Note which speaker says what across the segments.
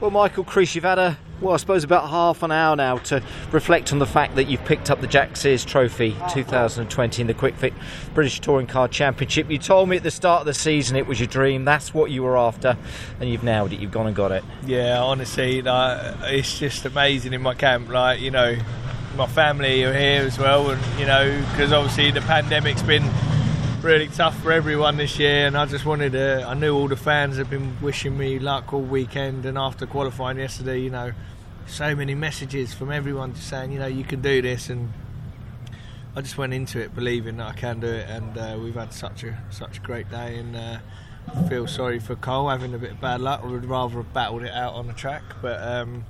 Speaker 1: Well, Michael Crees, you've had a well, I suppose about half an hour now to reflect on the fact that you've picked up the Jack Sears Trophy 2020 in the Kwik Fit British Touring Car Championship. You told me at the start of the season it was your dream. That's what you were after, and you've nailed it. You've gone and got it.
Speaker 2: Yeah, honestly, like, it's just amazing in my camp. Like you know, my family are here as well, and you know, because obviously the pandemic's been really tough for everyone this year, and I just wanted to. I knew all the fans have been wishing me luck all weekend, and after qualifying yesterday, you know, so many messages from everyone just saying, you know, you can do this, and I just went into it believing that I can do it, and uh, we've had such a such a great day, and uh, feel sorry for Cole having a bit of bad luck. I would rather have battled it out on the track, but. Um,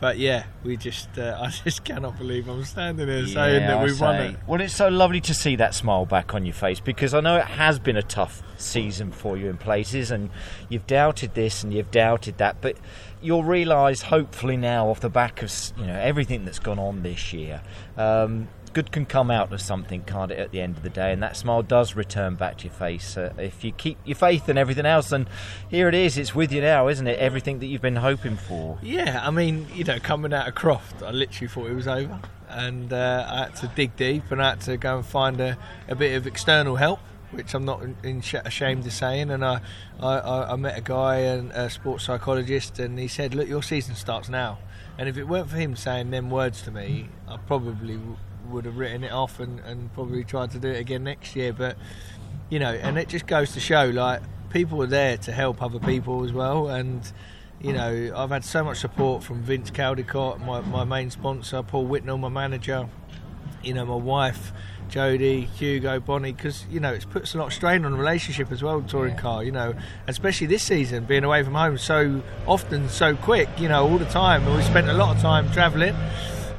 Speaker 2: but yeah, we just uh, I just cannot believe I'm standing here yeah, saying that we've won it.
Speaker 1: Well, it's so lovely to see that smile back on your face because I know it has been a tough season for you in places, and you've doubted this and you've doubted that, but you'll realise hopefully now off the back of you know everything that's gone on this year. Um, good can come out of something, can't it, at the end of the day? And that smile does return back to your face uh, if you keep your faith and everything else. And here it is, it's with you now, isn't it? Everything that you've been hoping for.
Speaker 2: Yeah, I mean, you know, coming out of Croft, I literally thought it was over. And uh, I had to dig deep and I had to go and find a, a bit of external help which I'm not ashamed of saying. And I, I, I met a guy, and a sports psychologist, and he said, "Look, your season starts now." And if it weren't for him saying them words to me, I probably would have written it off and, and probably tried to do it again next year. But you know, and it just goes to show like people are there to help other people as well. And you know, I've had so much support from Vince Caldicott, my, my main sponsor, Paul Whitnell, my manager. You know, my wife, Jody, Hugo, Bonnie, because you know it puts a lot of strain on the relationship as well. Touring car, you know, especially this season, being away from home so often, so quick, you know, all the time. And we spent a lot of time travelling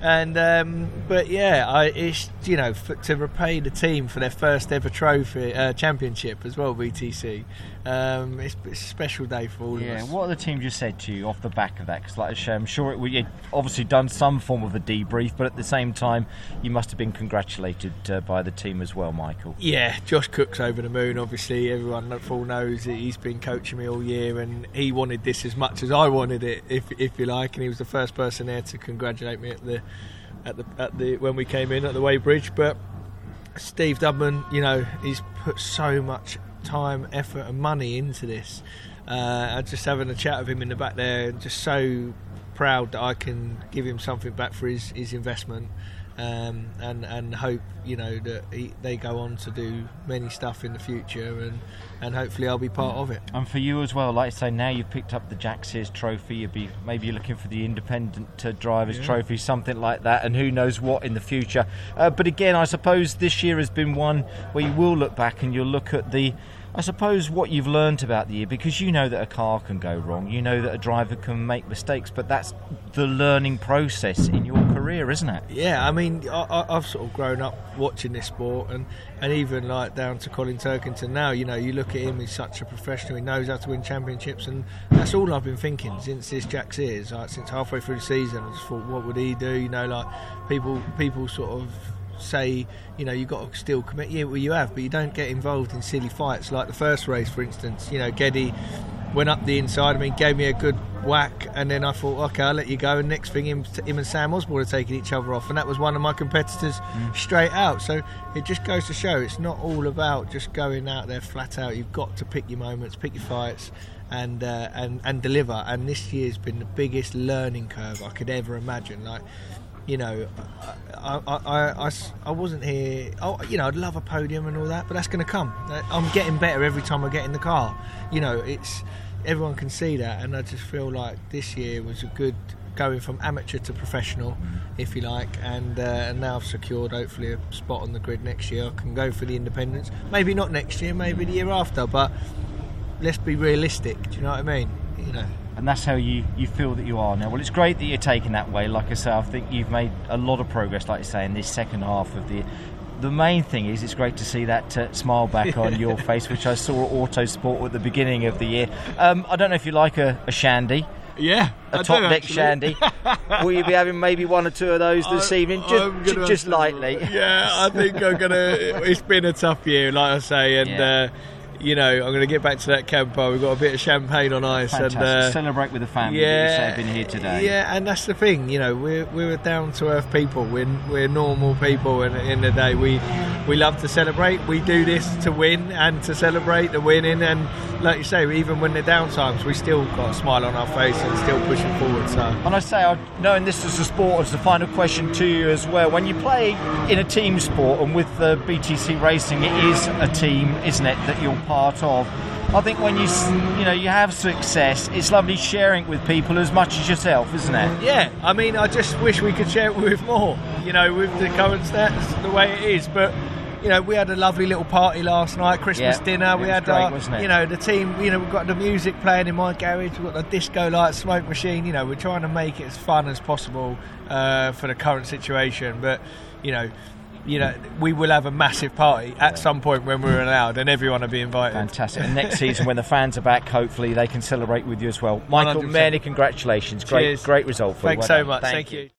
Speaker 2: and um, but yeah, I, it's you know for, to repay the team for their first ever trophy uh, championship as well, BTC. Um, it's, it's, a special day for all
Speaker 1: yeah,
Speaker 2: of us.
Speaker 1: what the team just said to you off the back of that? Because like I'm sure it, we obviously done some form of a debrief, but at the same time, you must have been congratulated uh, by the team as well, Michael.
Speaker 2: Yeah, Josh Cook's over the moon. Obviously, everyone full knows that he's been coaching me all year, and he wanted this as much as I wanted it, if if you like, and he was the first person there to congratulate me at the at the at the when we came in at the weighbridge. But Steve Dudman, you know, he's put so much time, effort, and money into this. Uh, just having a chat with him in the back there, just so proud that I can give him something back for his, his investment um, and and hope you know that he, they go on to do many stuff in the future and and hopefully I'll be part of it.
Speaker 1: And for you as well, like I say, now you've picked up the Jack Sears Trophy. You'll be maybe you're looking for the Independent uh, Drivers yeah. Trophy, something like that, and who knows what in the future. Uh, but again, I suppose this year has been one where you will look back and you'll look at the I suppose what you've learned about the year, because you know that a car can go wrong, you know that a driver can make mistakes, but that's the learning process in your career, isn't it?
Speaker 2: Yeah, I mean, I, have sort of grown up watching this sport, and, and even like down to Colin Turkington now, you know, you look at him, he's such a professional, he knows how to win championships, and that's all I've been thinking since this Jack's Sears, like since halfway through the season. I just thought, what would he do? You know, like people, people sort of say, you know, you've got to still commit. Yeah, well, you have, but you don't get involved in silly fights like the first race, for instance. You know, Geddy went up the inside. I mean, gave me a good whack, and then I thought, okay, I'll let you go. And next thing, him, him and Sam Osborne are taking each other off, and that was one of my competitors mm. straight out. So it just goes to show it's not all about just going out there flat out. You've got to pick your moments, pick your fights. And, uh, and and deliver. And this year's been the biggest learning curve I could ever imagine. Like you know, I, I, I, I, wasn't here. Oh, you know, I'd love a podium and all that, but that's going to come. I'm getting better every time I get in the car. You know, it's everyone can see that, and I just feel like this year was a good going from amateur to professional, if you like, and, uh, and now I've secured hopefully a spot on the grid next year. I can go for the independents. Maybe not next year, maybe the year after, but let's be realistic. Do you know what I mean? You know
Speaker 1: and that's how you, you feel that you are now. Well, it's great that you're taking that way. Like I say, I think you've made a lot of progress, like you say, in this second half of the. The main thing is, it's great to see that uh, smile back on your face, which I saw at Autosport at the beginning of the year. Um, I don't know if you like a, a shandy.
Speaker 2: Yeah,
Speaker 1: a I top deck shandy. Will you be having maybe one or two of those this I, evening, just, just lightly?
Speaker 2: Yeah, I think I'm gonna. It's been a tough year, like I say, and. Yeah. Uh, you know, I'm going to get back to that camper. We've got a bit of champagne on ice
Speaker 1: Fantastic.
Speaker 2: and uh,
Speaker 1: Celebrate with the family that have been here today.
Speaker 2: Yeah, and that's the thing. You know, we're we're down to earth people. We're we're normal people, and in the day, we we love to celebrate. We do this to win and to celebrate the winning. And like you say, even when they're down times, we still got a smile on our face and still pushing forward. So.
Speaker 1: And I say, knowing this as a sport, as the final question to you as well. When you play in a team sport, and with the BTC Racing, it is a team, isn't it, that you're part of. I think when you you know you have success, it's lovely sharing it with people as much as yourself, isn't it?
Speaker 2: Yeah, I mean, I just wish we could share it with more. You know, with the current stats, the way it is, but. You know, we had a lovely little party last night, Christmas dinner.
Speaker 1: it
Speaker 2: We had,
Speaker 1: great,
Speaker 2: our,
Speaker 1: it?
Speaker 2: you know, the team. You know, we've got the music playing in my garage. We've got the disco light, smoke machine. You know, we're trying to make it as fun as possible uh, for the current situation. But you know, you know, we will have a massive party at some point when we're allowed, and everyone will be invited.
Speaker 1: Fantastic. And next season, when the fans are back, hopefully they can celebrate with you as well. Michael,
Speaker 2: 100%.
Speaker 1: many congratulations. Great,
Speaker 2: Cheers.
Speaker 1: great result for
Speaker 2: Thanks
Speaker 1: you. Well
Speaker 2: so
Speaker 1: done.
Speaker 2: much. Thank, you.